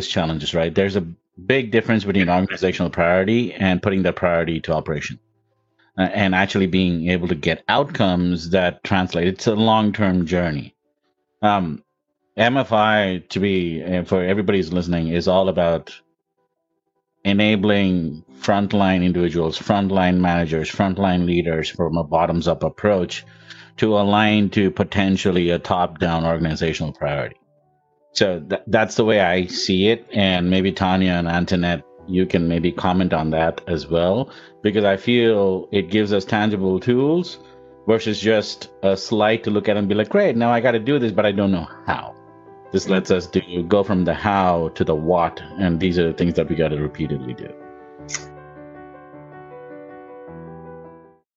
challenges, right? There's a big difference between organizational priority and putting that priority to operation uh, and actually being able to get outcomes that translate. It's a long term journey. Um, MFI, to be uh, for everybody who's listening, is all about enabling frontline individuals, frontline managers, frontline leaders from a bottoms up approach to align to potentially a top down organizational priority. So th- that's the way I see it. And maybe Tanya and Antoinette, you can maybe comment on that as well, because I feel it gives us tangible tools versus just a slide to look at and be like, great, now I got to do this, but I don't know how. This lets us do go from the how to the what, and these are the things that we got to repeatedly do.